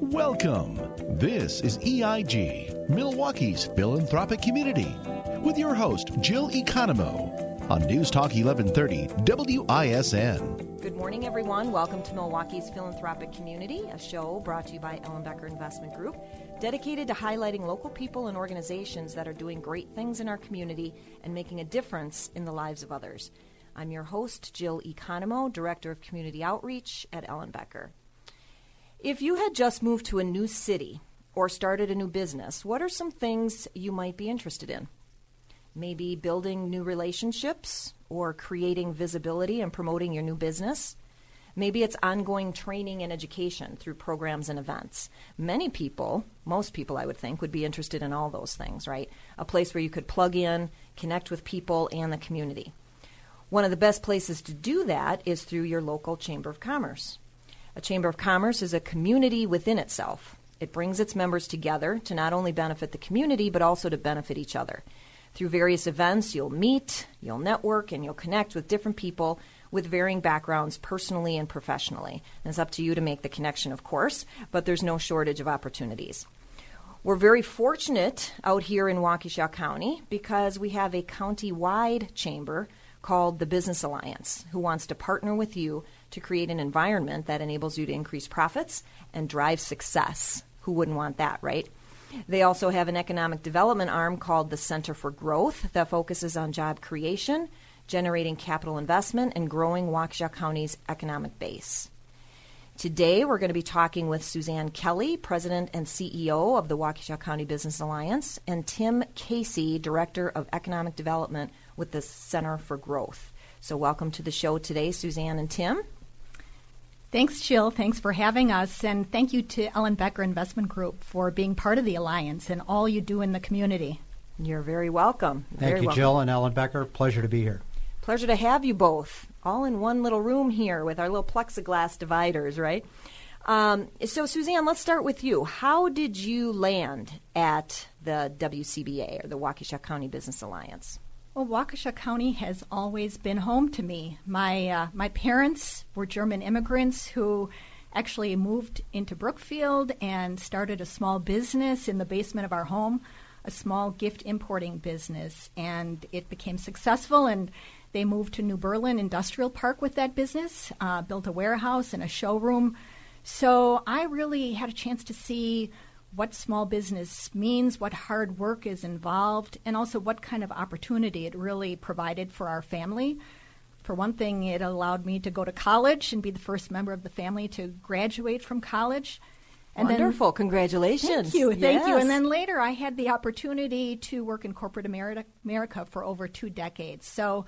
Welcome. This is EIG, Milwaukee's philanthropic community, with your host, Jill Economou, on News Talk 1130 WISN. Good morning, everyone. Welcome to Milwaukee's philanthropic community, a show brought to you by Ellenbecker Investment Group, dedicated to highlighting local people and organizations that are doing great things in our community and making a difference in the lives of others. I'm your host, Jill Economou, Director of Community Outreach at Ellenbecker. If you had just moved to a new city or started a new business, what are some things you might be interested in? Maybe building new relationships or creating visibility and promoting your new business. Maybe it's ongoing training and education through programs and events. Many people, most people I would think, would be interested in all those things, right? A place where you could plug in, connect with people and the community. One of the best places to do that is through your local Chamber of Commerce. A Chamber of Commerce is a community within itself. It brings its members together to not only benefit the community, but also to benefit each other. Through various events, you'll meet, you'll network, and you'll connect with different people with varying backgrounds personally and professionally. And it's up to you to make the connection, of course, but there's no shortage of opportunities. We're very fortunate out here in Waukesha County because we have a county wide chamber called the Business Alliance who wants to partner with you to create an environment that enables you to increase profits and drive success. Who wouldn't want that, right? They also have an economic development arm called the Center for Growth that focuses on job creation, generating capital investment, and growing Waukesha County's economic base. Today, we're going to be talking with Suzanne Kelly, President and CEO of the Waukesha County Business Alliance, and Tim Casey, Director of Economic Development with the Center for Growth. So, welcome to the show today, Suzanne and Tim. Thanks, Jill. Thanks for having us. And thank you to Ellenbecker Investment Group for being part of the Alliance and all you do in the community. You're very welcome. Thank very you, welcome. Jill and Ellenbecker. Pleasure to be here. Pleasure to have you both, all in one little room here with our little plexiglass dividers, right? Um, so, Suzanne, let's start with you. How did you land at the WCBA or the Waukesha County Business Alliance? Well, Waukesha County has always been home to me. My uh, my parents were German immigrants who actually moved into Brookfield and started a small business in the basement of our home, a small gift importing business, and it became successful. And they moved to New Berlin Industrial Park with that business, uh, built a warehouse and a showroom. So I really had a chance to see what small business means, what hard work is involved, and also what kind of opportunity it really provided for our family. For one thing, it allowed me to go to college and be the first member of the family to graduate from college. And Wonderful. Then, Congratulations. Thank you. Thank yes. you. And then later, I had the opportunity to work in corporate America, America for over two decades. So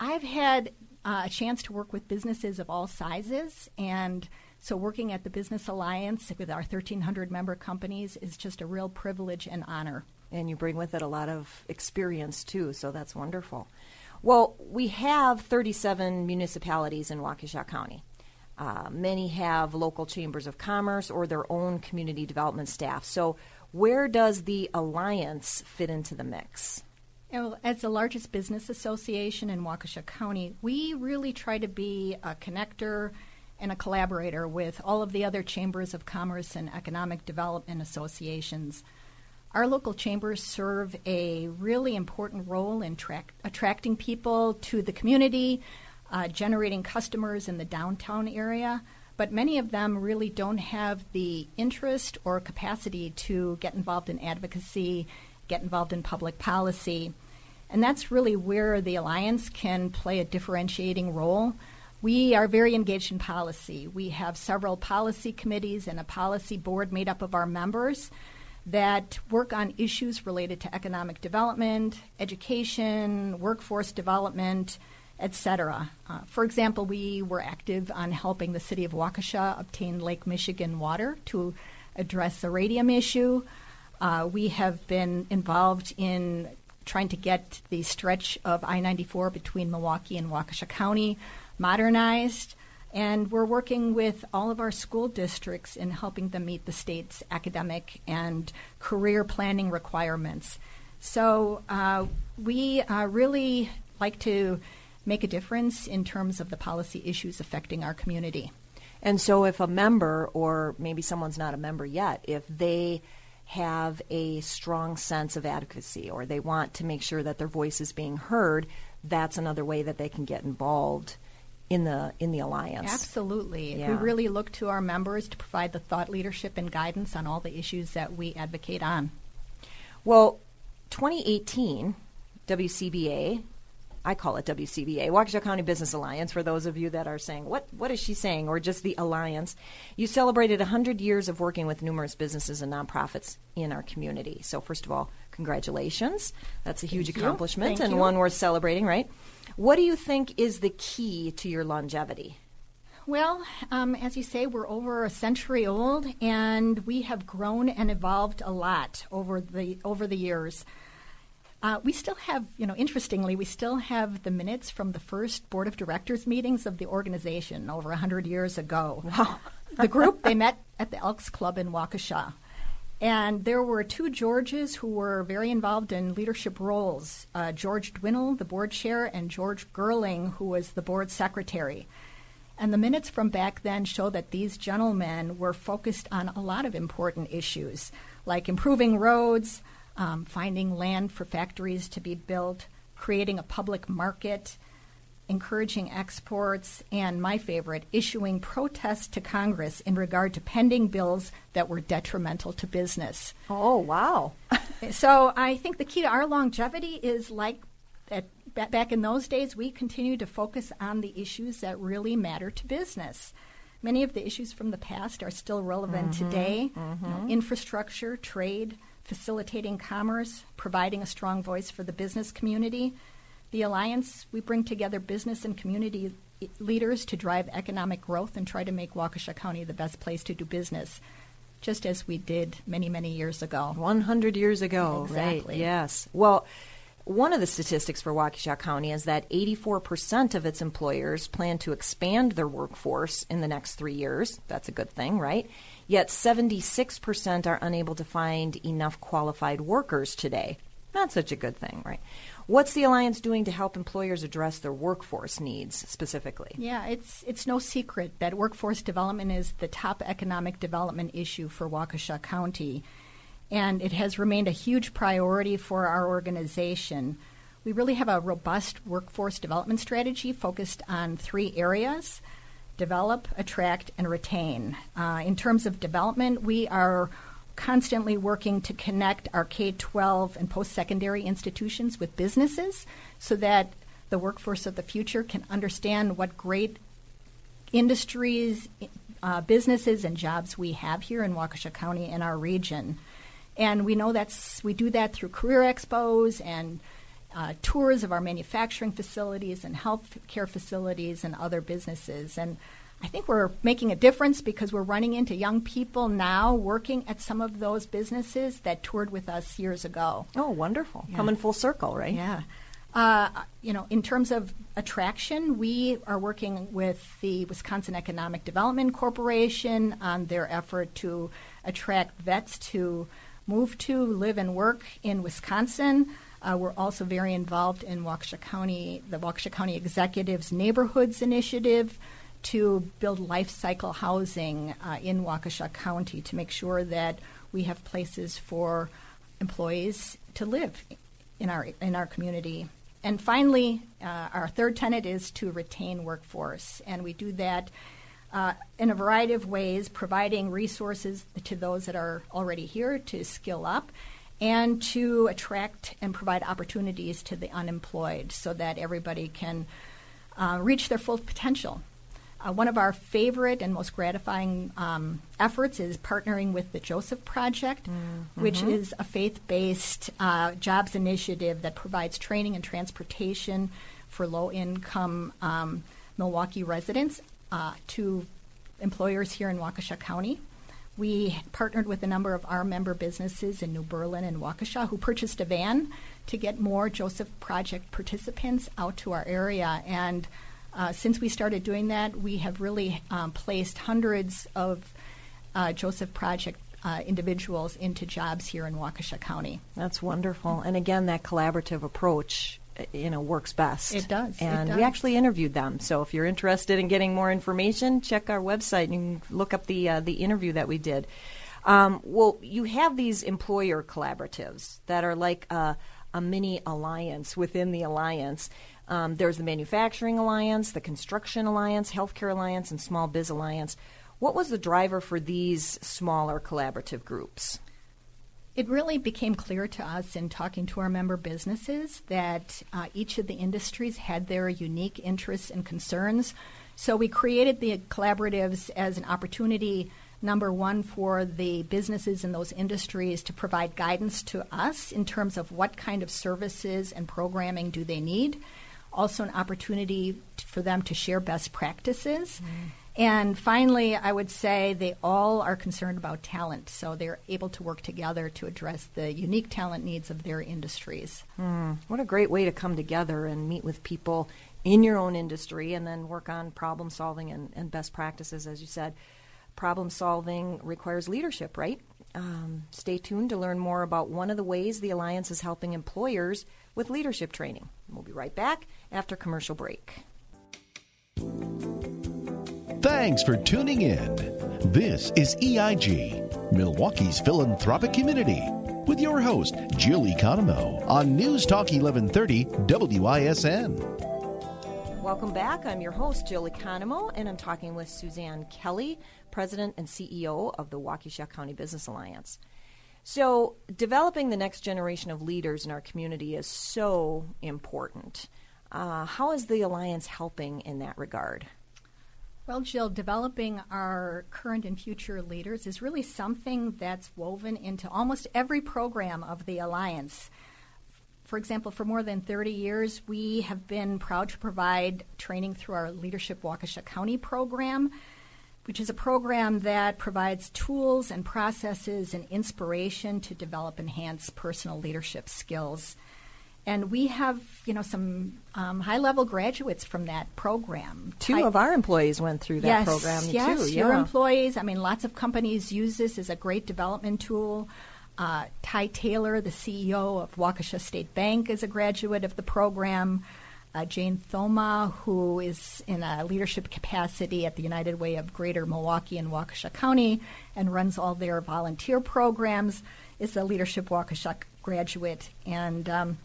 I've had uh, a chance to work with businesses of all sizes and so, working at the Business Alliance with our 1,300 member companies is just a real privilege and honor. And you bring with it a lot of experience, too, so that's wonderful. Well, we have 37 municipalities in Waukesha County. Uh, many have local chambers of commerce or their own community development staff. So, where does the Alliance fit into the mix? As the largest business association in Waukesha County, we really try to be a connector and a collaborator with all of the other chambers of commerce and economic development associations. Our local chambers serve a really important role in tra- attracting people to the community, uh, generating customers in the downtown area, but many of them really don't have the interest or capacity to get involved in advocacy, get involved in public policy. And that's really where the Alliance can play a differentiating role. We are very engaged in policy. We have several policy committees and a policy board made up of our members that work on issues related to economic development, education, workforce development, etc. Uh, for example, we were active on helping the city of Waukesha obtain Lake Michigan water to address the radium issue. Uh, we have been involved in trying to get the stretch of I 94 between Milwaukee and Waukesha County modernized. And we're working with all of our school districts in helping them meet the state's academic and career planning requirements. So uh, we uh, really like to make a difference in terms of the policy issues affecting our community. And so, if a member, or maybe someone's not a member yet, if they have a strong sense of advocacy or they want to make sure that their voice is being heard, that's another way that they can get involved in the in the alliance. Absolutely. Yeah. We really look to our members to provide the thought leadership and guidance on all the issues that we advocate on. Well, 2018 WCBA I call it WCBA, Waukesha County Business Alliance, for those of you that are saying, what, what is she saying? Or just the Alliance. You celebrated 100 years of working with numerous businesses and nonprofits in our community. So, first of all, congratulations. That's a huge Thank accomplishment and you. one worth celebrating, right? What do you think is the key to your longevity? Well, um, as you say, we're over a century old, and we have grown and evolved a lot over the over the years. Uh, we still have, you know, interestingly, we still have the minutes from the first board of directors meetings of the organization over 100 years ago. Wow. the group, they met at the Elks Club in Waukesha. And there were two Georges who were very involved in leadership roles uh, George Dwinnell, the board chair, and George Gerling, who was the board secretary. And the minutes from back then show that these gentlemen were focused on a lot of important issues, like improving roads, um, finding land for factories to be built, creating a public market, encouraging exports, and my favorite, issuing protests to Congress in regard to pending bills that were detrimental to business. Oh, wow. So I think the key to our longevity is like at, back in those days, we continue to focus on the issues that really matter to business. Many of the issues from the past are still relevant mm-hmm, today. You know, mm-hmm. infrastructure, trade, facilitating commerce, providing a strong voice for the business community. The Alliance, we bring together business and community leaders to drive economic growth and try to make Waukesha County the best place to do business, just as we did many, many years ago. 100 years ago, Exactly. right? Yes. Well, one of the statistics for Waukesha County is that 84% of its employers plan to expand their workforce in the next three years. That's a good thing, right? Yet 76% are unable to find enough qualified workers today. Not such a good thing, right? What's the Alliance doing to help employers address their workforce needs specifically? Yeah, it's it's no secret that workforce development is the top economic development issue for Waukesha County, and it has remained a huge priority for our organization. We really have a robust workforce development strategy focused on three areas: develop, attract, and retain. Uh, in terms of development, we are constantly working to connect our K 12 and post secondary institutions with businesses so that the workforce of the future can understand what great industries, uh, businesses, and jobs we have here in Waukesha County and our region. And we know that's we do that through career expos and uh, tours of our manufacturing facilities and health care facilities and other businesses. And I think we're making a difference because we're running into young people now working at some of those businesses that toured with us years ago. Oh, wonderful. Yeah. Coming full circle, right? Yeah. Uh, you know, in terms of attraction, we are working with the Wisconsin Economic Development Corporation on their effort to attract vets to move to, live, and work in Wisconsin. Uh, we're also very involved in Waukesha County, the Waukesha County Executives Neighborhoods Initiative to build life cycle housing uh, in Waukesha County to make sure that we have places for employees to live in our in our community. And finally, uh, our third tenet is to retain workforce, and we do that uh, in a variety of ways, providing resources to those that are already here to skill up, and to attract and provide opportunities to the unemployed, so that everybody can uh, reach their full potential. Uh, one of our favorite and most gratifying um, efforts is partnering with the Joseph Project, which is a faith based uh, jobs initiative that provides training and transportation for low income um, Milwaukee residents uh, to employers here in Waukesha County. We partnered with a number of our member businesses in New Berlin and Waukesha who purchased a van to get more Joseph Project participants out to our area. And uh, since we started doing that, we have really um, placed hundreds of uh, Joseph Project uh, individuals into jobs here in Waukesha County. That's wonderful. And again, that collaborative approach you know works best. It does, it And does. we actually interviewed them. So if you're interested in getting more information, check our website and look up the uh, the interview that we did. Um, well, you have these employer collaboratives that are like a, a mini alliance within the alliance. Um, there's the Manufacturing Alliance, the Construction Alliance, Healthcare Alliance, and Small Biz Alliance. What was the driver for these smaller collaborative groups? It really became clear to us in talking to our member businesses that uh, each of the industries had their unique interests and concerns. So we created the collaboratives as an opportunity, number one, for the businesses in those industries to provide guidance to us in terms of what kind of services and programming do they need. Also, an opportunity for them to share best practices. And finally, I would say they all are concerned about talent, so they're able to work together to address the unique talent needs of their industries. What a great way to come together and meet with people in your own industry and then work on problem solving and, and best practices, as you said. Problem solving requires leadership, right? Um, stay tuned to learn more about one of the ways the Alliance is helping employers with leadership training. We'll be right back after commercial break. Thanks for tuning in. This is EIG, Milwaukee's philanthropic community, with your host, Jill Economou, on News Talk 1130 WISN. Welcome back. I'm your host, Jill Economou, and I'm talking with Suzanne Kelly, President and CEO of the Waukesha County Business Alliance. So, developing the next generation of leaders in our community is so important. Uh, how is the Alliance helping in that regard? Well, Jill, developing our current and future leaders is really something that's woven into almost every program of the Alliance. For example, for more than 30 years, we have been proud to provide training through our Leadership Waukesha County program, which is a program that provides tools and processes and inspiration to develop enhanced personal leadership skills. And we have, you know, some um, high-level graduates from that program. Two Ty- of our employees went through that yes, program yes, too. your yeah. employees. I mean, lots of companies use this as a great development tool. Uh, Ty Taylor, the CEO of Waukesha State Bank, is a graduate of the program. Uh, Jane Thoma, who is in a leadership capacity at the United Way of Greater Milwaukee and Waukesha County and runs all their volunteer programs, is a Leadership Waukesha graduate. And um,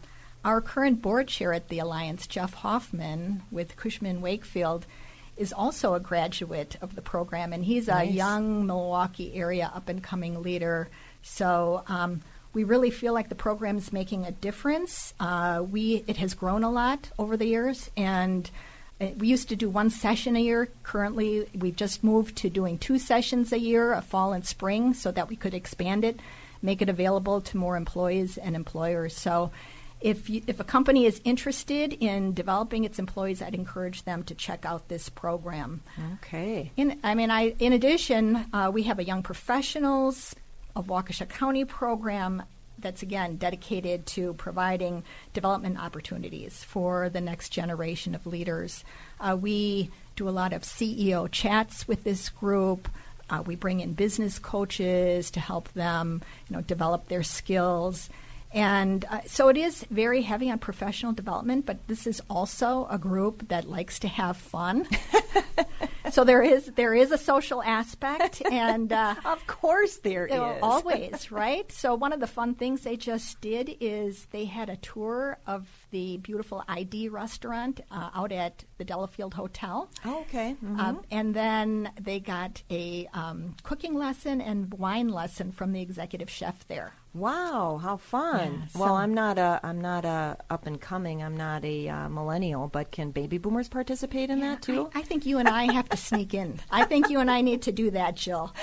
our current board chair at the Alliance, Jeff Hoffman, with Cushman Wakefield, is also a graduate of the program, and he's a young Milwaukee area up and coming leader. So um, we really feel like the program is making a difference. Uh, we it has grown a lot over the years, and uh, we used to do one session a year. Currently, we've just moved to doing two sessions a year, a fall and spring, so that we could expand it, make it available to more employees and employers. So. If, you, if a company is interested in developing its employees, I'd encourage them to check out this program. Okay. In, I mean, I, in addition, uh, we have a young professionals of Waukesha County program that's again dedicated to providing development opportunities for the next generation of leaders. Uh, we do a lot of CEO chats with this group. Uh, we bring in business coaches to help them, you know, develop their skills. And uh, so it is very heavy on professional development, but this is also a group that likes to have fun. so there is there is a social aspect, and uh, Of course there is. always right. So one of the fun things they just did is they had a tour of the beautiful ID restaurant uh, out at the Delafield Hotel. Oh, okay. Mhm. Uh, and then they got a um, cooking lesson and wine lesson from the executive chef there. Wow, how fun! Yeah, well, I'm not a I'm not a up and coming. I'm not a uh, millennial, but can baby boomers participate in that too? I, I think you and I have to sneak in. I think you and I need to do that, Jill.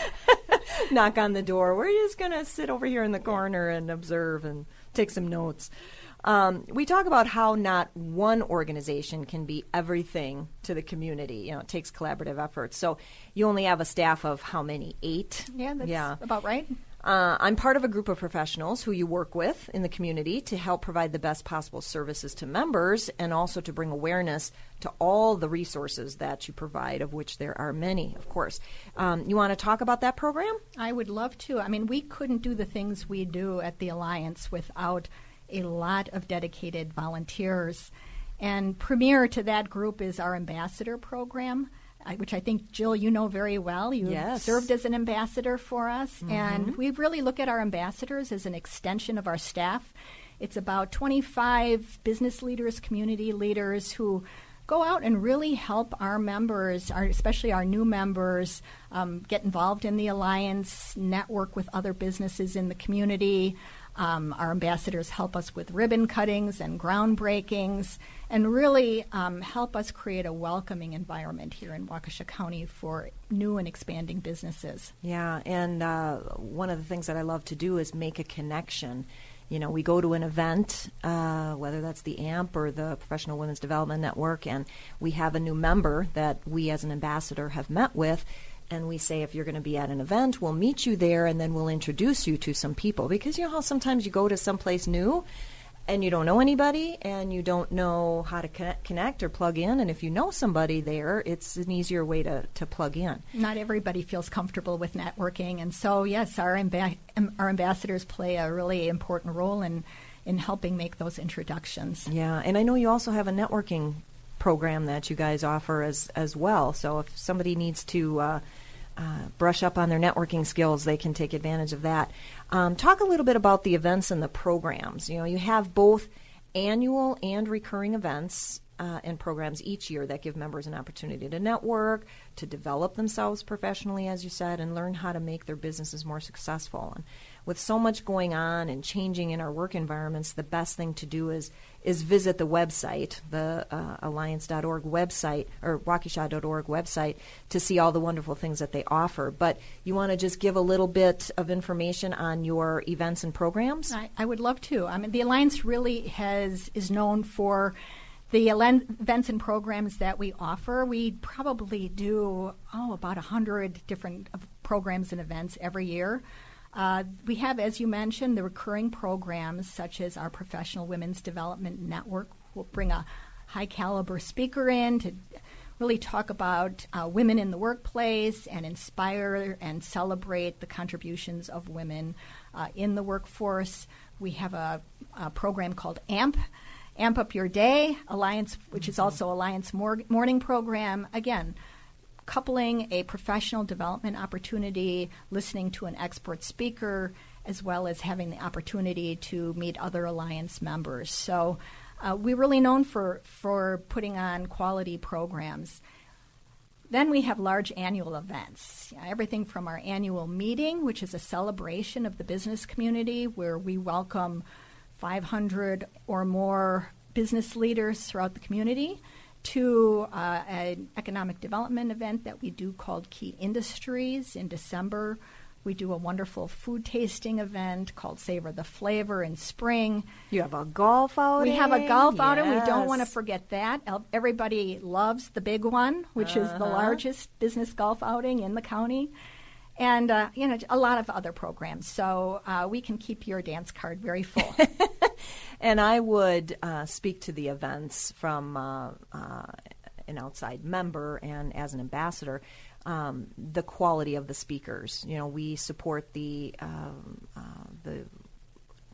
Knock on the door. We're just gonna sit over here in the corner and observe and take some notes. Um, we talk about how not one organization can be everything to the community. You know, it takes collaborative efforts. So you only have a staff of how many? Eight. Yeah, that's yeah. about right. Uh, I'm part of a group of professionals who you work with in the community to help provide the best possible services to members and also to bring awareness to all the resources that you provide, of which there are many, of course. Um, you want to talk about that program? I would love to. I mean, we couldn't do the things we do at the Alliance without a lot of dedicated volunteers. And premier to that group is our ambassador program which I think, Jill, you know very well. You yes. served as an ambassador for us. Mm-hmm. And we really look at our ambassadors as an extension of our staff. It's about 25 business leaders, community leaders who go out and really help our members, our, especially our new members, um, get involved in the alliance, network with other businesses in the community. Um, our ambassadors help us with ribbon cuttings and groundbreakings and really um, help us create a welcoming environment here in Waukesha County for new and expanding businesses. Yeah, and uh, one of the things that I love to do is make a connection. You know, we go to an event, uh, whether that's the AMP or the Professional Women's Development Network, and we have a new member that we as an ambassador have met with and we say if you're going to be at an event, we'll meet you there and then we'll introduce you to some people. Because you know how sometimes you go to someplace new and you don't know anybody and you don't know how to connect or plug in and if you know somebody there it's an easier way to, to plug in. Not everybody feels comfortable with networking and so yes our, amb- um, our ambassadors play a really important role in in helping make those introductions. Yeah and i know you also have a networking program that you guys offer as as well so if somebody needs to uh, uh, brush up on their networking skills, they can take advantage of that. Um, talk a little bit about the events and the programs. You know, you have both annual and recurring events uh, and programs each year that give members an opportunity to network, to develop themselves professionally, as you said, and learn how to make their businesses more successful. And with so much going on and changing in our work environments, the best thing to do is is visit the website, the uh, alliance.org website or waukesha.org website to see all the wonderful things that they offer. But you want to just give a little bit of information on your events and programs? I, I would love to. I mean, the alliance really has is known for the events and programs that we offer, we probably do oh about hundred different programs and events every year. Uh, we have, as you mentioned, the recurring programs such as our Professional Women's Development Network. We'll bring a high caliber speaker in to really talk about uh, women in the workplace and inspire and celebrate the contributions of women uh, in the workforce. We have a, a, program called AMP. Amp Up Your Day, Alliance, which is mm-hmm. also Alliance Morning Program. Again, coupling a professional development opportunity, listening to an expert speaker, as well as having the opportunity to meet other alliance members. So uh, we're really known for, for putting on quality programs. Then we have large annual events. Everything from our annual meeting, which is a celebration of the business community where we welcome 500 or more business leaders throughout the community, to uh, an economic development event that we do called Key Industries in December. We do a wonderful food tasting event called Savor the Flavor in spring. You have a golf outing. We have a golf yes. outing. We don't want to forget that. Everybody loves the big one, which uh-huh. is the uh-huh. largest business golf outing in the county and uh, you know a lot of other programs. So uh, we can keep your dance card very full. and I would uh, speak to the events from uh, uh, an outside member and as an ambassador. Um, the quality of the speakers. You know, we support the um, uh, the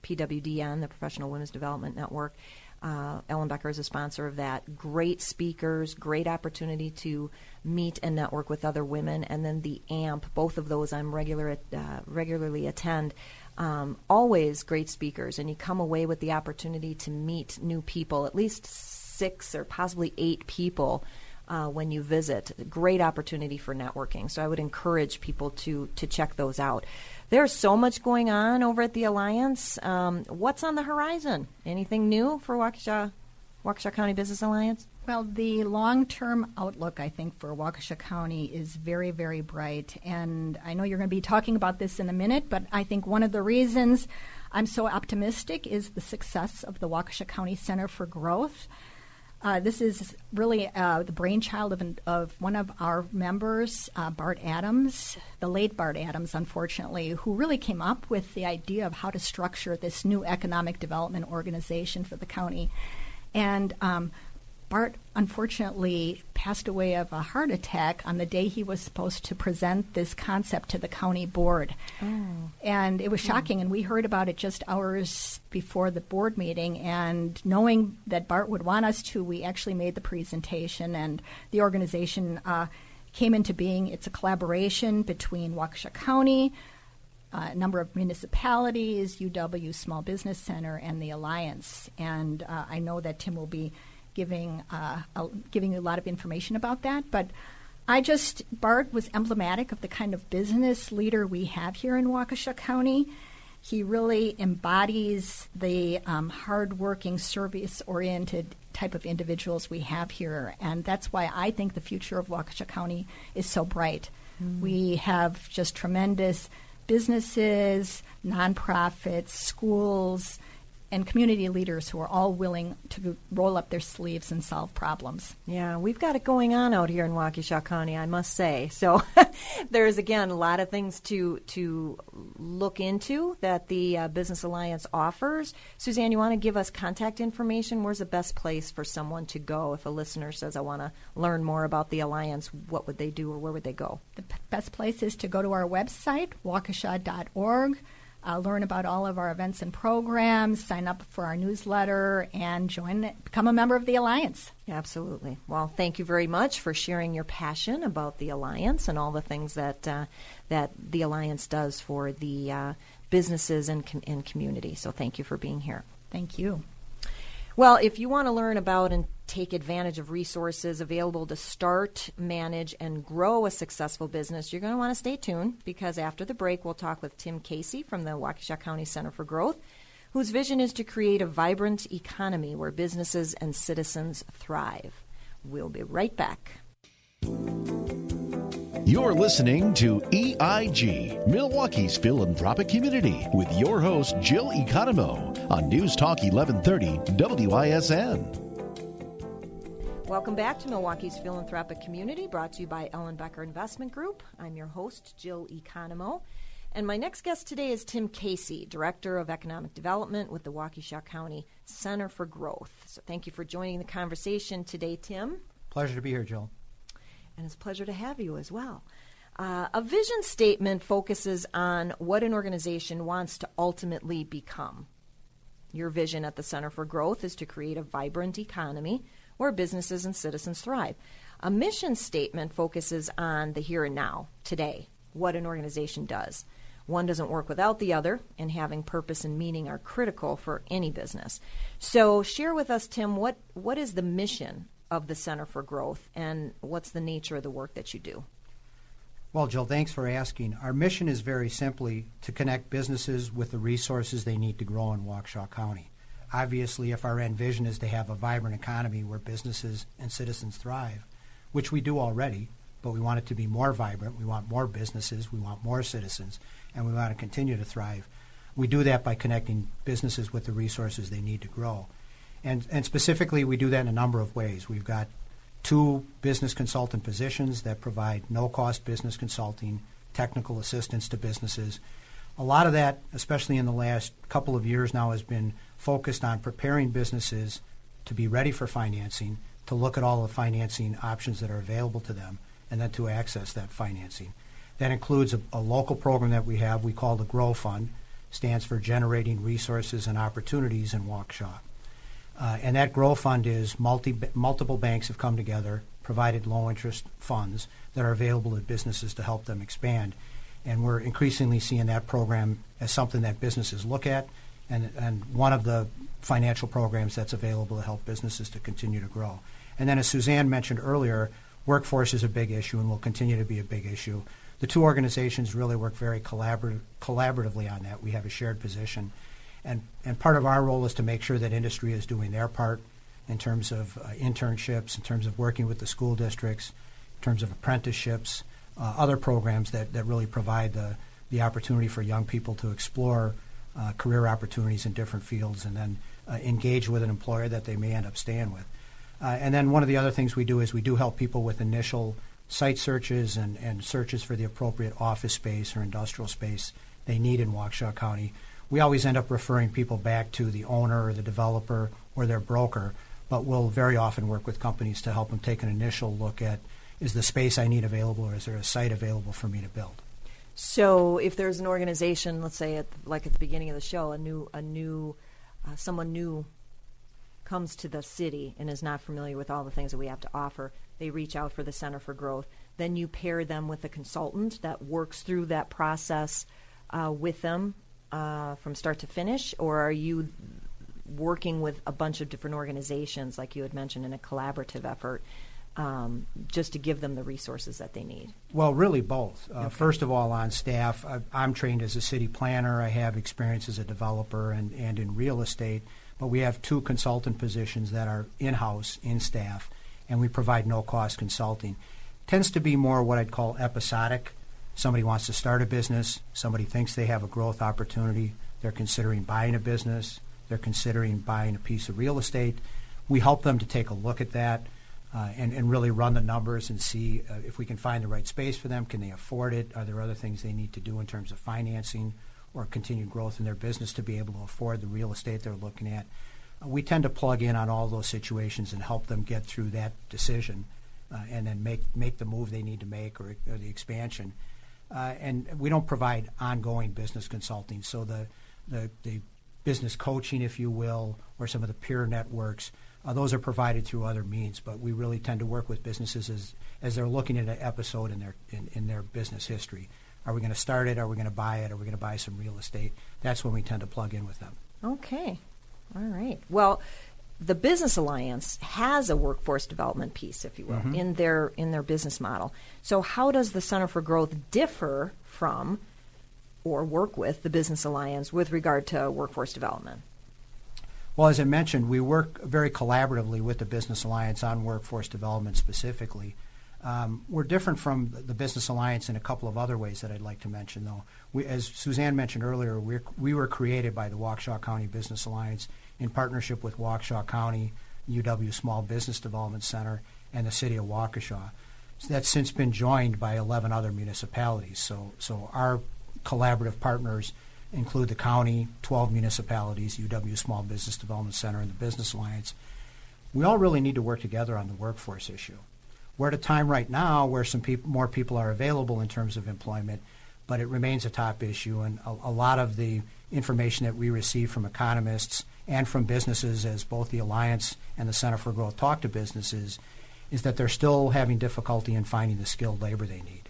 PWDN, the Professional Women's Development Network, uh, Ellenbecker is a sponsor of that. Great speakers, great opportunity to meet and network with other women, and then the AMP. Both of those I'm regular uh, regularly attend. Um, always great speakers, and you come away with the opportunity to meet new people, at least six or possibly eight people. Uh, when you visit, great opportunity for networking. So I would encourage people to to check those out. There's so much going on over at the Alliance. Um, what's on the horizon? Anything new for Waukesha, Waukesha County Business Alliance? Well, the long term outlook, I think, for Waukesha County is very, very bright. And I know you're going to be talking about this in a minute, but I think one of the reasons I'm so optimistic is the success of the Waukesha County Center for Growth. Uh, this is really uh, the brainchild of, an, of one of our members, uh, Bart Adams, the late Bart Adams, unfortunately, who really came up with the idea of how to structure this new economic development organization for the county. And um, Bart unfortunately passed away of a heart attack on the day he was supposed to present this concept to the county board. Oh. And it was shocking, and we heard about it just hours before the board meeting. And knowing that Bart would want us to, we actually made the presentation, and the organization uh, came into being. It's a collaboration between Waukesha County, uh, a number of municipalities, UW Small Business Center, and the Alliance. And uh, I know that Tim will be giving uh, a, giving you a lot of information about that. But I just Bart was emblematic of the kind of business leader we have here in Waukesha County. He really embodies the um, hardworking, service-oriented type of individuals we have here, and that's why I think the future of Waukesha County is so bright. Mm. We have just tremendous businesses, nonprofits, schools, and community leaders who are all willing to roll up their sleeves and solve problems. Yeah, we've got it going on out here in Waukesha County, I must say. So there's again a lot of things to to look into that the uh, Business Alliance offers. Suzanne, you want to give us contact information? Where's the best place for someone to go if a listener says I want to learn more about the alliance? What would they do, or where would they go? The p- best place is to go to our website, waukesha.org uh, learn about all of our events and programs, sign up for our newsletter, and join, become a member of the Alliance. Absolutely. Well, thank you very much for sharing your passion about the Alliance and all the things that uh, that the Alliance does for the uh, businesses and, com- and community. So, thank you for being here. Thank you. Well, if you want to learn about and take advantage of resources available to start, manage, and grow a successful business, you're going to want to stay tuned because after the break, we'll talk with Tim Casey from the Waukesha County Center for Growth, whose vision is to create a vibrant economy where businesses and citizens thrive. We'll be right back. You're listening to EIG, Milwaukee's philanthropic community, with your host, Jill Economou, on News Talk 1130 WISN. Welcome back to Milwaukee's philanthropic community, brought to you by Ellenbecker Investment Group. I'm your host, Jill Economou. And my next guest today is Tim Casey, Director of Economic Development with the Waukesha County Center for Growth. So thank you for joining the conversation today, Tim. Pleasure to be here, Jill and it's a pleasure to have you as well. Uh, a vision statement focuses on what an organization wants to ultimately become. Your vision at the Center for Growth is to create a vibrant economy where businesses and citizens thrive. A mission statement focuses on the here and now, today, what an organization does. One doesn't work without the other, and having purpose and meaning are critical for any business. So, share with us, Tim, what, what is the mission of the Center for Growth, and what's the nature of the work that you do? Well, Jill, thanks for asking. Our mission is very simply to connect businesses with the resources they need to grow in Waukesha County. Obviously, if our end vision is to have a vibrant economy where businesses and citizens thrive, which we do already, but we want it to be more vibrant, we want more businesses, we want more citizens, and we want to continue to thrive. We do that by connecting businesses with the resources they need to grow. And, and specifically, we do that in a number of ways. We've got two business consultant positions that provide no cost business consulting, technical assistance to businesses. A lot of that, especially in the last couple of years now, has been focused on preparing businesses to be ready for financing, to look at all the financing options that are available to them, and then to access that financing. That includes a, a local program that we have we call the GROW Fund, stands for Generating Resources and Opportunities in Waukesha. Uh, and that Grow Fund is multi, multiple banks have come together, provided low interest funds that are available to businesses to help them expand. And we're increasingly seeing that program as something that businesses look at and, and one of the financial programs that's available to help businesses to continue to grow. And then, as Suzanne mentioned earlier, workforce is a big issue and will continue to be a big issue. The two organizations really work very collaborative, collaboratively on that. We have a shared position and, and part of our role is to make sure that industry is doing their part in terms of uh, internships, in terms of working with the school districts, in terms of apprenticeships, uh, other programs that, that really provide the, the opportunity for young people to explore uh, career opportunities in different fields and then uh, engage with an employer that they may end up staying with. Uh, and then one of the other things we do is we do help people with initial site searches and, and searches for the appropriate office space or industrial space they need in Waukesha County we always end up referring people back to the owner or the developer or their broker. but we'll very often work with companies to help them take an initial look at is the space I need available or is there a site available for me to build? So if there's an organization, let's say at like at the beginning of the show, a new a new uh, someone new comes to the city and is not familiar with all the things that we have to offer, they reach out for the Center for Growth. Then you pair them with a consultant that works through that process uh, with them uh, from start to finish, or are you working with a bunch of different organizations, like you had mentioned, in a collaborative effort? Um, just to give them the resources that they need? Well, really both. Uh, okay. First of all, on staff, I, am trained as a city planner. I have experience as a developer and, and in real estate, but we have two consultant positions that are in house, in staff, and we provide no cost consulting. Tends to be more what I'd call episodic. Somebody wants to start a business, somebody thinks they have a growth opportunity, they're considering buying a business, they're considering buying a piece of real estate. We help them to take a look at that uh, and, and really run the numbers and see uh, if we can find the right space for them. Can they afford it? Are there other things they need to do in terms of financing or continued growth in their business to be able to afford the real estate they're looking at? Uh, we tend to plug in on all those situations and help them get through that decision uh, and then make, make the move they need to make or, or the expansion. Uh, and we don't provide ongoing business consulting. So the, the, the business coaching, if you will, or some of the peer networks – uh, those are provided through other means, but we really tend to work with businesses as, as they're looking at an episode in their in, in their business history. Are we going to start it? Are we going to buy it? Are we going to buy some real estate? That's when we tend to plug in with them. Okay, all right. Well, the Business Alliance has a workforce development piece, if you will, mm-hmm. in their in their business model. So, how does the Center for Growth differ from or work with the Business Alliance with regard to workforce development? Well, as I mentioned, we work very collaboratively with the Business Alliance on workforce development specifically. Um, we're different from the Business Alliance in a couple of other ways that I'd like to mention, though. We, as Suzanne mentioned earlier, we're, we were created by the Waukesha County Business Alliance in partnership with Waukesha County, UW Small Business Development Center, and the City of Waukesha. So that's since been joined by 11 other municipalities. So, so our collaborative partners include the county, 12 municipalities, UW Small Business Development Center, and the Business Alliance. We all really need to work together on the workforce issue. We're at a time right now where some peop- more people are available in terms of employment, but it remains a top issue. And a, a lot of the information that we receive from economists and from businesses, as both the Alliance and the Center for Growth talk to businesses, is that they're still having difficulty in finding the skilled labor they need.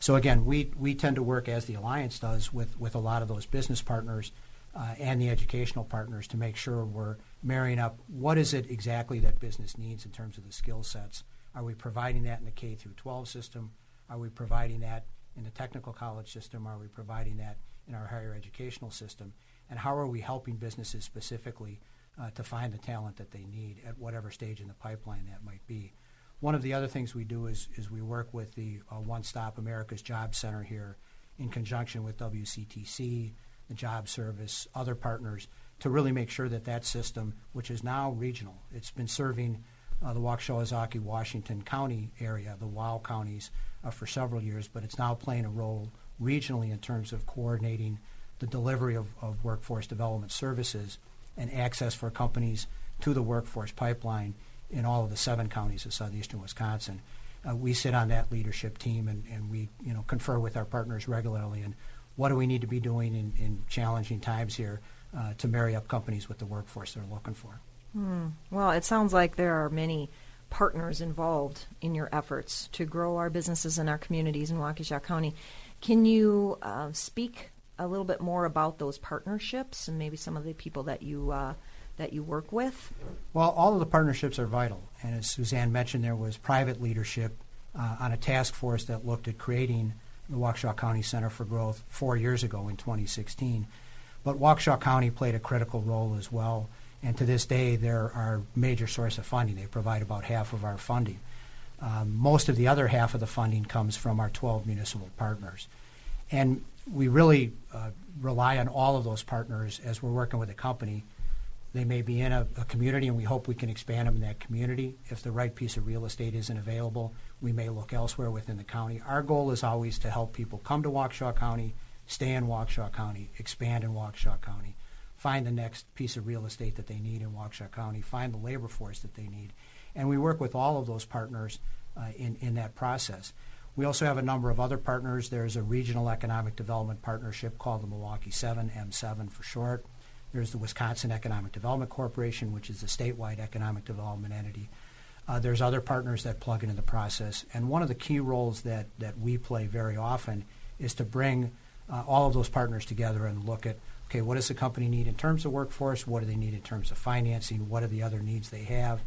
So again, we, we tend to work as the Alliance does with, with a lot of those business partners uh, and the educational partners to make sure we're marrying up what is it exactly that business needs in terms of the skill sets. Are we providing that in the K through 12 system? Are we providing that in the technical college system? Are we providing that in our higher educational system? And how are we helping businesses specifically uh, to find the talent that they need at whatever stage in the pipeline that might be? One of the other things we do is, is we work with the uh, One Stop America's Job Center here in conjunction with WCTC, the Job Service, other partners to really make sure that that system, which is now regional, it's been serving uh, the Waukesha, Ozaukee, Washington County area, the WOW counties, uh, for several years, but it's now playing a role regionally in terms of coordinating the delivery of, of workforce development services and access for companies to the workforce pipeline in all of the seven counties of southeastern Wisconsin. Uh, we sit on that leadership team and, and we you know confer with our partners regularly and what do we need to be doing in, in challenging times here uh, to marry up companies with the workforce they're looking for. Hmm. Well, it sounds like there are many partners involved in your efforts to grow our businesses and our communities in Waukesha County. Can you uh, speak a little bit more about those partnerships and maybe some of the people that you uh, that you work with? Well, all of the partnerships are vital. And as Suzanne mentioned, there was private leadership uh, on a task force that looked at creating the Waukesha County Center for Growth four years ago in 2016. But Waukesha County played a critical role as well. And to this day, they're our major source of funding. They provide about half of our funding. Um, most of the other half of the funding comes from our 12 municipal partners. And we really uh, rely on all of those partners as we're working with a company they may be in a, a, community, and we hope we can expand them in that community. If the right piece of real estate isn't available, we may look elsewhere within the county. Our goal is always to help people come to Waukesha County, stay in Waukesha County, expand in Waukesha County, find the next piece of real estate that they need in Waukesha County, find the labor force that they need. And we work with all of those partners uh, in, in that process. We also have a number of other partners. There's a regional economic development partnership called the Milwaukee 7, M7 for short. There's the Wisconsin Economic Development Corporation, which is a statewide economic development entity. Uh, there's other partners that plug into the process. And one of the key roles that, that we play very often is to bring uh, all of those partners together and look at okay, what does the company need in terms of workforce? What do they need in terms of financing? What are the other needs they have?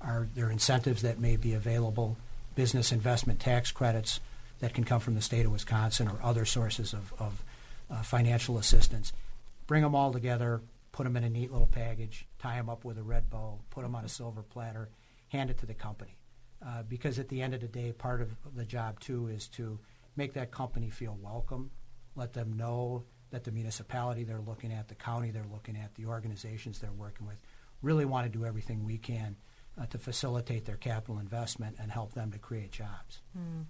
Are there incentives that may be available? Business investment tax credits that can come from the state of Wisconsin or other sources of, of uh, financial assistance. Bring them all together, put them in a neat little package, tie them up with a red bow, put them on a silver platter, hand it to the company. Uh, because at the end of the day, part of the job too is to make that company feel welcome, let them know that the municipality they're looking at, the county they're looking at, the organizations they're working with, really want to do everything we can uh, to facilitate their capital investment and help them to create jobs. Mm.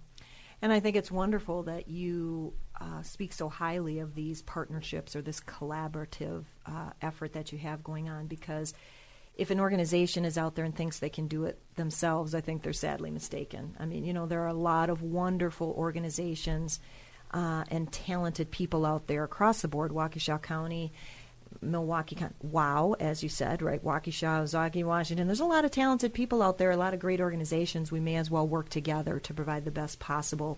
And I think it's wonderful that you uh, speak so highly of these partnerships or this collaborative uh, effort that you have going on because if an organization is out there and thinks they can do it themselves, I think they're sadly mistaken. I mean, you know, there are a lot of wonderful organizations uh, and talented people out there across the board, Waukesha County, Milwaukee, kind, wow, as you said, right? Waukesha, Ozaukee, Washington. There's a lot of talented people out there, a lot of great organizations. We may as well work together to provide the best possible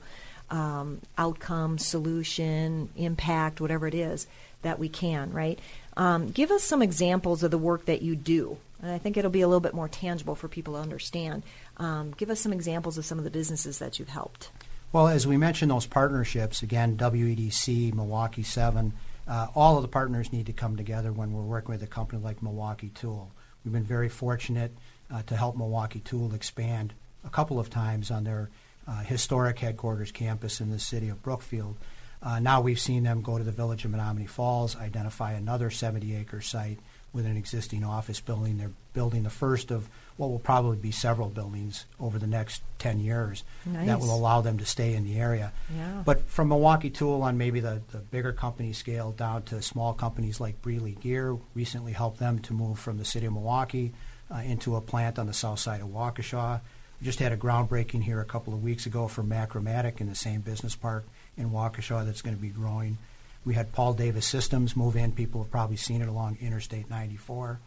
um, outcome, solution, impact, whatever it is that we can, right? Um, give us some examples of the work that you do. And I think it'll be a little bit more tangible for people to understand. Um, give us some examples of some of the businesses that you've helped. Well, as we mentioned, those partnerships, again, WEDC, Milwaukee 7, uh, all of the partners need to come together when we're working with a company like Milwaukee Tool. We've been very fortunate uh, to help Milwaukee Tool expand a couple of times on their uh, historic headquarters campus in the city of Brookfield. Uh, now we've seen them go to the village of Menomonee Falls, identify another 70 acre site with an existing office building. They're building the first of what will probably be several buildings over the next 10 years nice. that will allow them to stay in the area. Yeah. But from Milwaukee Tool on maybe the, the bigger company scale down to small companies like Breeley Gear, recently helped them to move from the city of Milwaukee uh, into a plant on the south side of Waukesha. We just had a groundbreaking here a couple of weeks ago for Macromatic in the same business park in Waukesha that's going to be growing. We had Paul Davis Systems move in. People have probably seen it along Interstate 94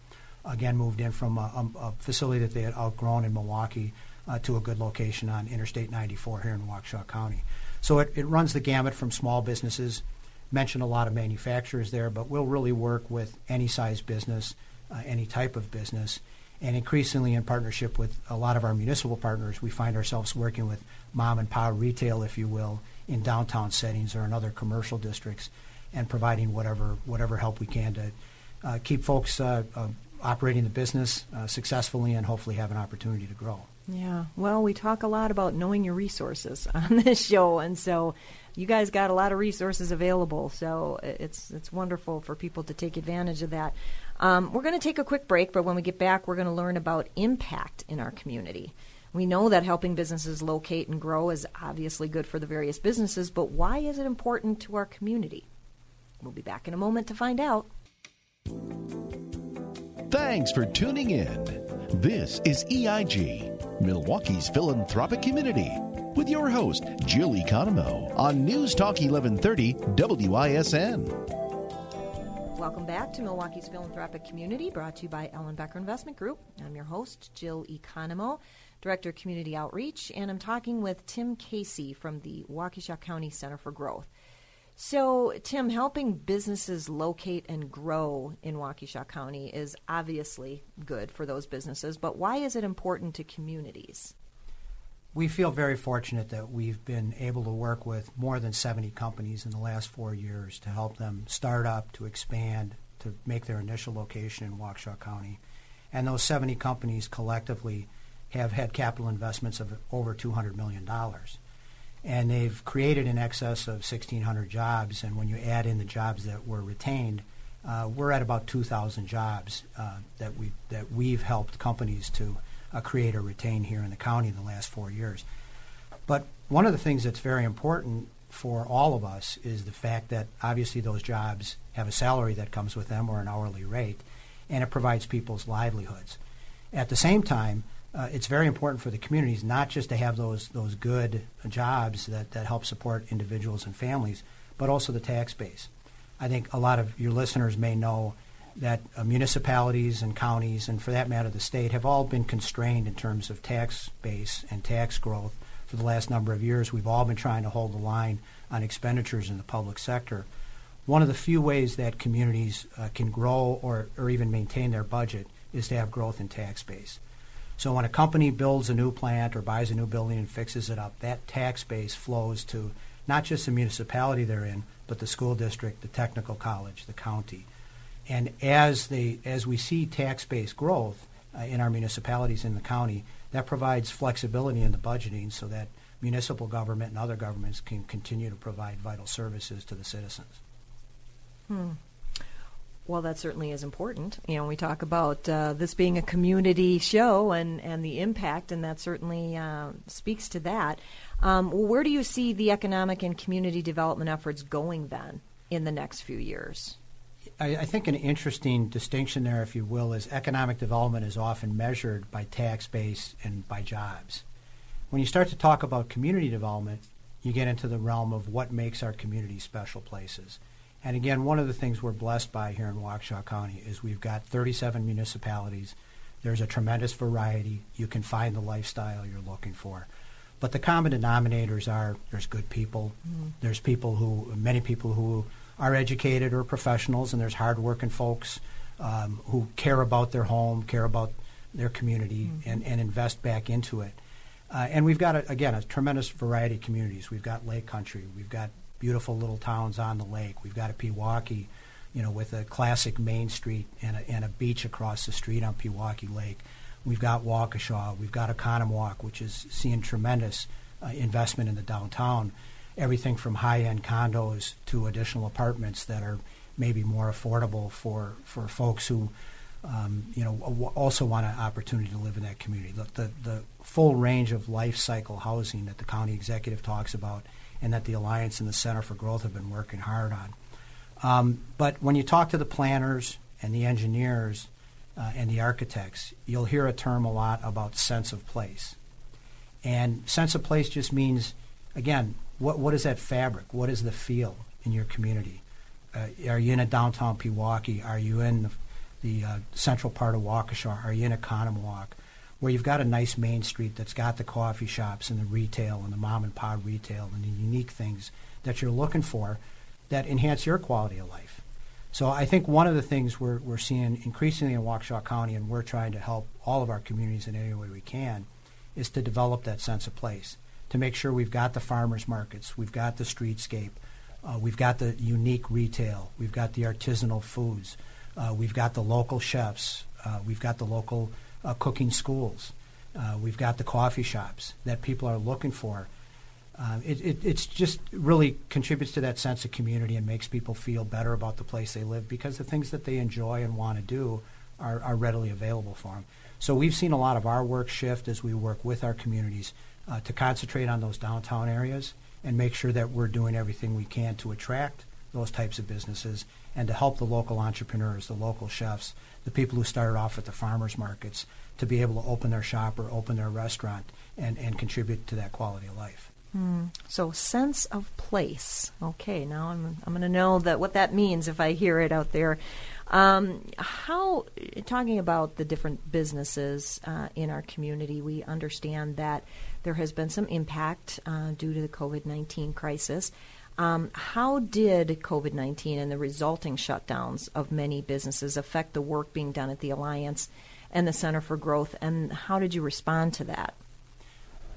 again moved in from a, a, facility that they had outgrown in Milwaukee uh, to a good location on Interstate 94 here in Waukesha County. So it, it runs the gamut from small businesses. Mentioned a lot of manufacturers there, but we'll really work with any size business, uh, any type of business, and increasingly in partnership with a lot of our municipal partners, we find ourselves working with mom and pop retail, if you will, in downtown settings or in other commercial districts, and providing whatever whatever help we can to uh, keep folks uh, uh operating the business uh, successfully and hopefully have an opportunity to grow. Yeah. Well, we talk a lot about knowing your resources on this show, and so you guys got a lot of resources available. So it's it's wonderful for people to take advantage of that. Um, we're going to take a quick break, but when we get back, we're going to learn about impact in our community. We know that helping businesses locate and grow is obviously good for the various businesses, but why is it important to our community? We'll be back in a moment to find out. Thanks for tuning in. This is EIG, Milwaukee's philanthropic community, with your host, Jill Economou, on News Talk 1130 WISN. Welcome back to Milwaukee's philanthropic community, brought to you by Ellenbecker Investment Group. I'm your host, Jill Economou. Director of Community Outreach, and I'm talking with Tim Casey from the Waukesha County Center for Growth. So, Tim, helping businesses locate and grow in Waukesha County is obviously good for those businesses, but why is it important to communities? We feel very fortunate that we've been able to work with more than 70 companies in the last four years to help them start up, to expand, to make their initial location in Waukesha County. And those 70 companies collectively have had capital investments of over $200 million and they've created in excess of 1,600 jobs. And when you add in the jobs that were retained, uh, we're at about 2,000 jobs uh, that we that we've helped companies to uh, create or retain here in the county in the last four years. But one of the things that's very important for all of us is the fact that obviously those jobs have a salary that comes with them or an hourly rate, and it provides people's livelihoods. At the same time, uh, it's very important for the communities not just to have those those good jobs that, that help support individuals and families, but also the tax base. I think a lot of your listeners may know that uh, municipalities and counties, and for that matter the state, have all been constrained in terms of tax base and tax growth for the last number of years. We've all been trying to hold the line on expenditures in the public sector. One of the few ways that communities uh, can grow or, or even maintain their budget is to have growth in tax base. So when a company builds a new plant or buys a new building and fixes it up, that tax base flows to not just the municipality they're in, but the school district, the technical college, the county. And as they as we see tax base growth uh, in our municipalities in the county, that provides flexibility in the budgeting so that municipal government and other governments can continue to provide vital services to the citizens. Hmm. Well, that certainly is important. You know, we talk about uh, this being a community show and, and the impact, and that certainly uh, speaks to that. Um, where do you see the economic and community development efforts going then in the next few years? I, I think an interesting distinction there, if you will, is economic development is often measured by tax base and by jobs. When you start to talk about community development, you get into the realm of what makes our community special places. And again, one of the things we're blessed by here in Waukesha County is we've got 37 municipalities. There's a tremendous variety. You can find the lifestyle you're looking for. But the common denominators are there's good people, mm-hmm. there's people who, many people who are educated or professionals, and there's hardworking folks um, who care about their home, care about their community, mm-hmm. and, and invest back into it. Uh, and we've got, a, again, a tremendous variety of communities. We've got lake country, we've got beautiful little towns on the lake. We've got a Pewaukee, you know, with a classic Main Street and a, and a beach across the street on Pewaukee Lake. We've got Waukesha. We've got Oconomowoc, which is seeing tremendous uh, investment in the downtown. Everything from high-end condos to additional apartments that are maybe more affordable for, for folks who, um, you know, also want an opportunity to live in that community. The, the, the full range of life cycle housing that the county executive talks about and that the Alliance and the Center for Growth have been working hard on. Um, but when you talk to the planners and the engineers uh, and the architects, you'll hear a term a lot about sense of place. And sense of place just means, again, what, what is that fabric? What is the feel in your community? Uh, are you in a downtown Pewaukee? Are you in the, the uh, central part of Waukesha? Are you in Oconomowoc? Where you've got a nice main street that's got the coffee shops and the retail and the mom and pop retail and the unique things that you're looking for that enhance your quality of life. So I think one of the things we're, we're seeing increasingly in Waukesha County, and we're trying to help all of our communities in any way we can, is to develop that sense of place, to make sure we've got the farmers markets, we've got the streetscape, uh, we've got the unique retail, we've got the artisanal foods, uh, we've got the local chefs, uh, we've got the local uh, cooking schools. Uh, we've got the coffee shops that people are looking for. Um, it, it it's just really contributes to that sense of community and makes people feel better about the place they live because the things that they enjoy and want to do are, are readily available for them. So we've seen a lot of our work shift as we work with our communities uh, to concentrate on those downtown areas and make sure that we're doing everything we can to attract those types of businesses and to help the local entrepreneurs, the local chefs, the people who started off at the farmers markets to be able to open their shop or open their restaurant and, and contribute to that quality of life. Mm. So sense of place. Okay, now I'm I'm going to know that what that means if I hear it out there. Um, how talking about the different businesses uh, in our community, we understand that there has been some impact uh, due to the COVID nineteen crisis. Um, how did COVID 19 and the resulting shutdowns of many businesses affect the work being done at the Alliance and the Center for Growth, and how did you respond to that?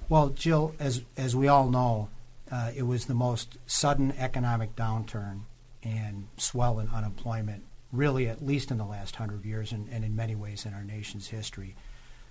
Well, Jill, as, as we all know, uh, it was the most sudden economic downturn and swell in unemployment, really, at least in the last hundred years, and, and in many ways in our nation's history.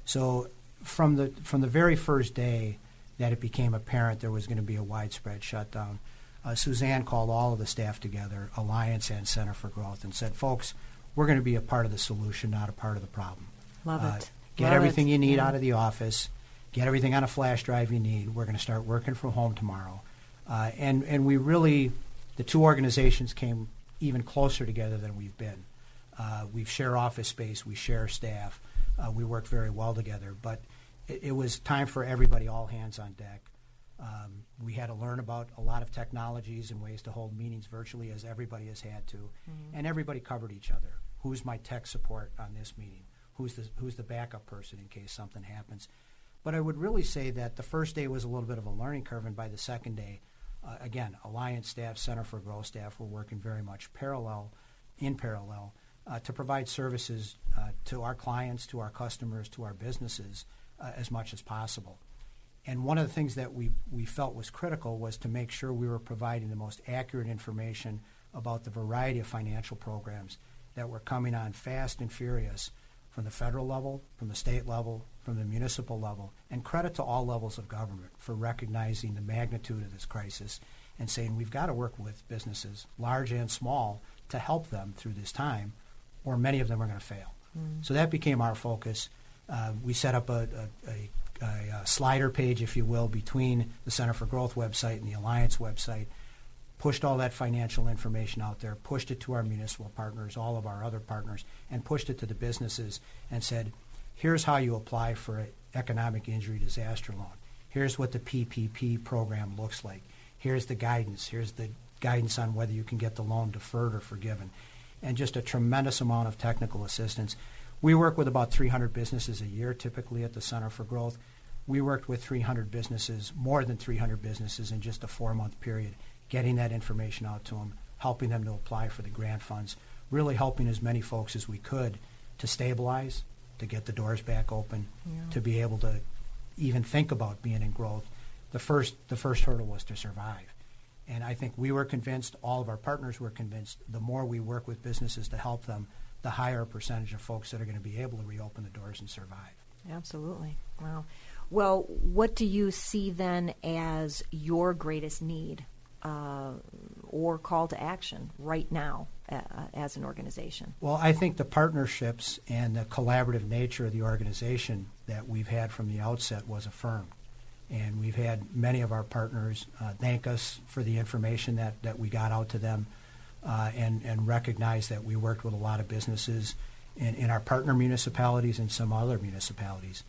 So, from the from the very first day that it became apparent there was going to be a widespread shutdown, uh, Suzanne called all of the staff together, Alliance and Center for Growth, and said, folks, we're going to be a part of the solution, not a part of the problem. Love uh, it. Get Love everything it. you need yeah. out of the office. Get everything on a flash drive you need. We're going to start working from home tomorrow. Uh, and, and we really, the two organizations came even closer together than we've been. Uh, we share office space, we share staff, uh, we work very well together. But it, it, was time for everybody, all hands on deck. Um, we had to learn about a lot of technologies and ways to hold meetings virtually, as everybody has had to, mm-hmm. and everybody covered each other. Who's my tech support on this meeting? Who's the who's the backup person in case something happens? But I would really say that the first day was a little bit of a learning curve, and by the second day, uh, again, Alliance staff, Center for Growth staff were working very much parallel, in parallel, uh, to provide services uh, to our clients, to our customers, to our businesses uh, as much as possible. And one of the things that we, we felt was critical was to make sure we were providing the most accurate information about the variety of financial programs that were coming on fast and furious from the federal level, from the state level, from the municipal level, and credit to all levels of government for recognizing the magnitude of this crisis and saying we've got to work with businesses, large and small, to help them through this time, or many of them are going to fail. Mm. So that became our focus. Uh, we set up a, a, a a, a, slider page, if you will, between the Center for Growth website and the Alliance website. Pushed all that financial information out there, pushed it to our municipal partners, all of our other partners, and pushed it to the businesses and said, here's how you apply for an economic injury disaster loan. Here's what the PPP program looks like. Here's the guidance. Here's the guidance on whether you can get the loan deferred or forgiven. And just a tremendous amount of technical assistance. We work with about 300 businesses a year typically at the Center for Growth. We worked with 300 businesses, more than 300 businesses in just a four month period, getting that information out to them, helping them to apply for the grant funds, really helping as many folks as we could to stabilize, to get the doors back open, yeah. to be able to even think about being in growth. The first, the first hurdle was to survive. And I think we were convinced, all of our partners were convinced, the more we work with businesses to help them, the higher percentage of folks that are going to be able to reopen the doors and survive. Absolutely. Wow. Well, what do you see then as your greatest need uh, or call to action right now uh, as an organization? Well, I think the partnerships and the collaborative nature of the organization that we've had from the outset was affirmed. And we've had many of our partners uh, thank us for the information that, that we got out to them uh, and, and recognize that we worked with a lot of businesses in, in our partner municipalities and some other municipalities.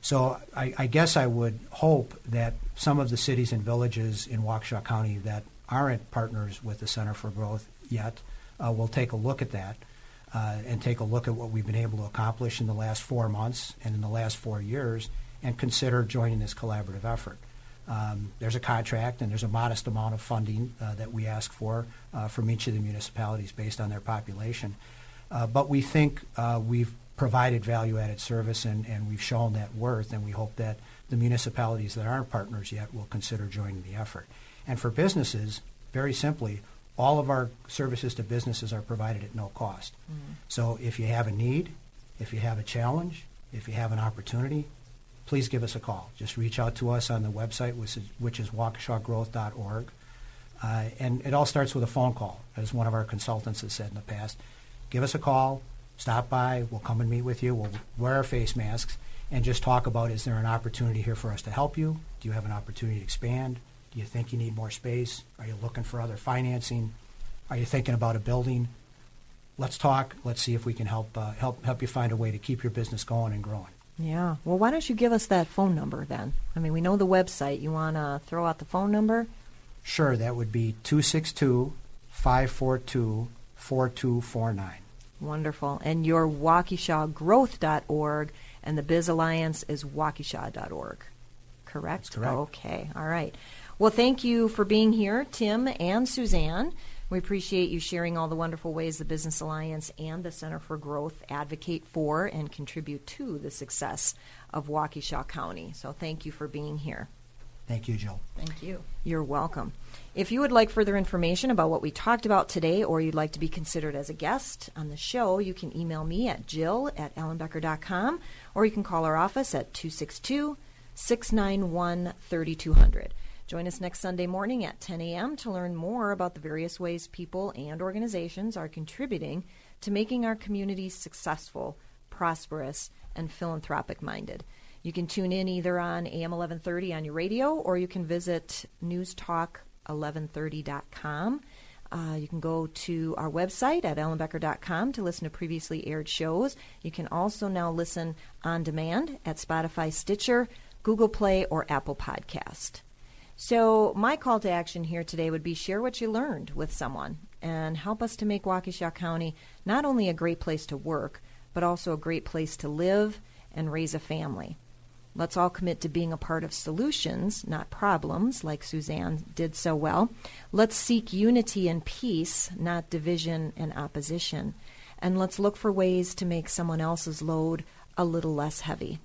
So I, I, guess I would hope that some of the cities and villages in Waukesha County that aren't partners with the Center for Growth yet uh, will take a look at that uh, and take a look at what we've been able to accomplish in the last four months and in the last four years and consider joining this collaborative effort. Um, there's a contract and there's a modest amount of funding uh, that we ask for uh, from each of the municipalities based on their population. Uh, but we think uh, we've provided value-added service and, and we've shown that worth, and we hope that the municipalities that aren't partners yet will consider joining the effort. And for businesses, very simply, all of our services to businesses are provided at no cost. Mm-hmm. So if you have a need, if you have a challenge, if you have an opportunity, please give us a call. Just reach out to us on the website, which is, which is waukeshagrowth.org. Uh, and it all starts with a phone call, as one of our consultants has said in the past. Give us a call, stop by, we'll come and meet with you, we'll wear our face masks, and just talk about is there an opportunity here for us to help you? Do you have an opportunity to expand? Do you think you need more space? Are you looking for other financing? Are you thinking about a building? Let's talk. Let's see if we can help uh, help help you find a way to keep your business going and growing. Yeah. Well, why don't you give us that phone number then? I mean, we know the website. You want to throw out the phone number? Sure. That would be 262 542 4249. Wonderful. And your WaukeshaGrowth.org and the Biz Alliance is Waukesha.org. Correct? That's correct. Okay. All right. Well, thank you for being here, Tim and Suzanne. We appreciate you sharing all the wonderful ways the Business Alliance and the Center for Growth advocate for and contribute to the success of Waukesha County. So thank you for being here. Thank you, Jill. Thank you. You're welcome. If you would like further information about what we talked about today or you'd like to be considered as a guest on the show, you can email me at jill at ellenbecker.com or you can call our office at 262 691 3200. Join us next Sunday morning at 10 a.m. to learn more about the various ways people and organizations are contributing to making our communities successful, prosperous, and philanthropic minded. You can tune in either on AM 1130 on your radio or you can visit newstalk1130.com. Uh, you can go to our website at ellenbecker.com to listen to previously aired shows. You can also now listen on demand at Spotify, Stitcher, Google Play, or Apple Podcast. So, my call to action here today would be share what you learned with someone and help us to make Waukesha County not only a great place to work, but also a great place to live and raise a family. Let's all commit to being a part of solutions, not problems, like Suzanne did so well. Let's seek unity and peace, not division and opposition. And let's look for ways to make someone else's load a little less heavy.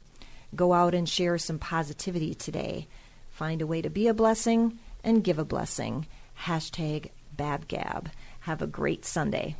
Go out and share some positivity today. Find a way to be a blessing and give a blessing. Hashtag BabGab. Have a great Sunday.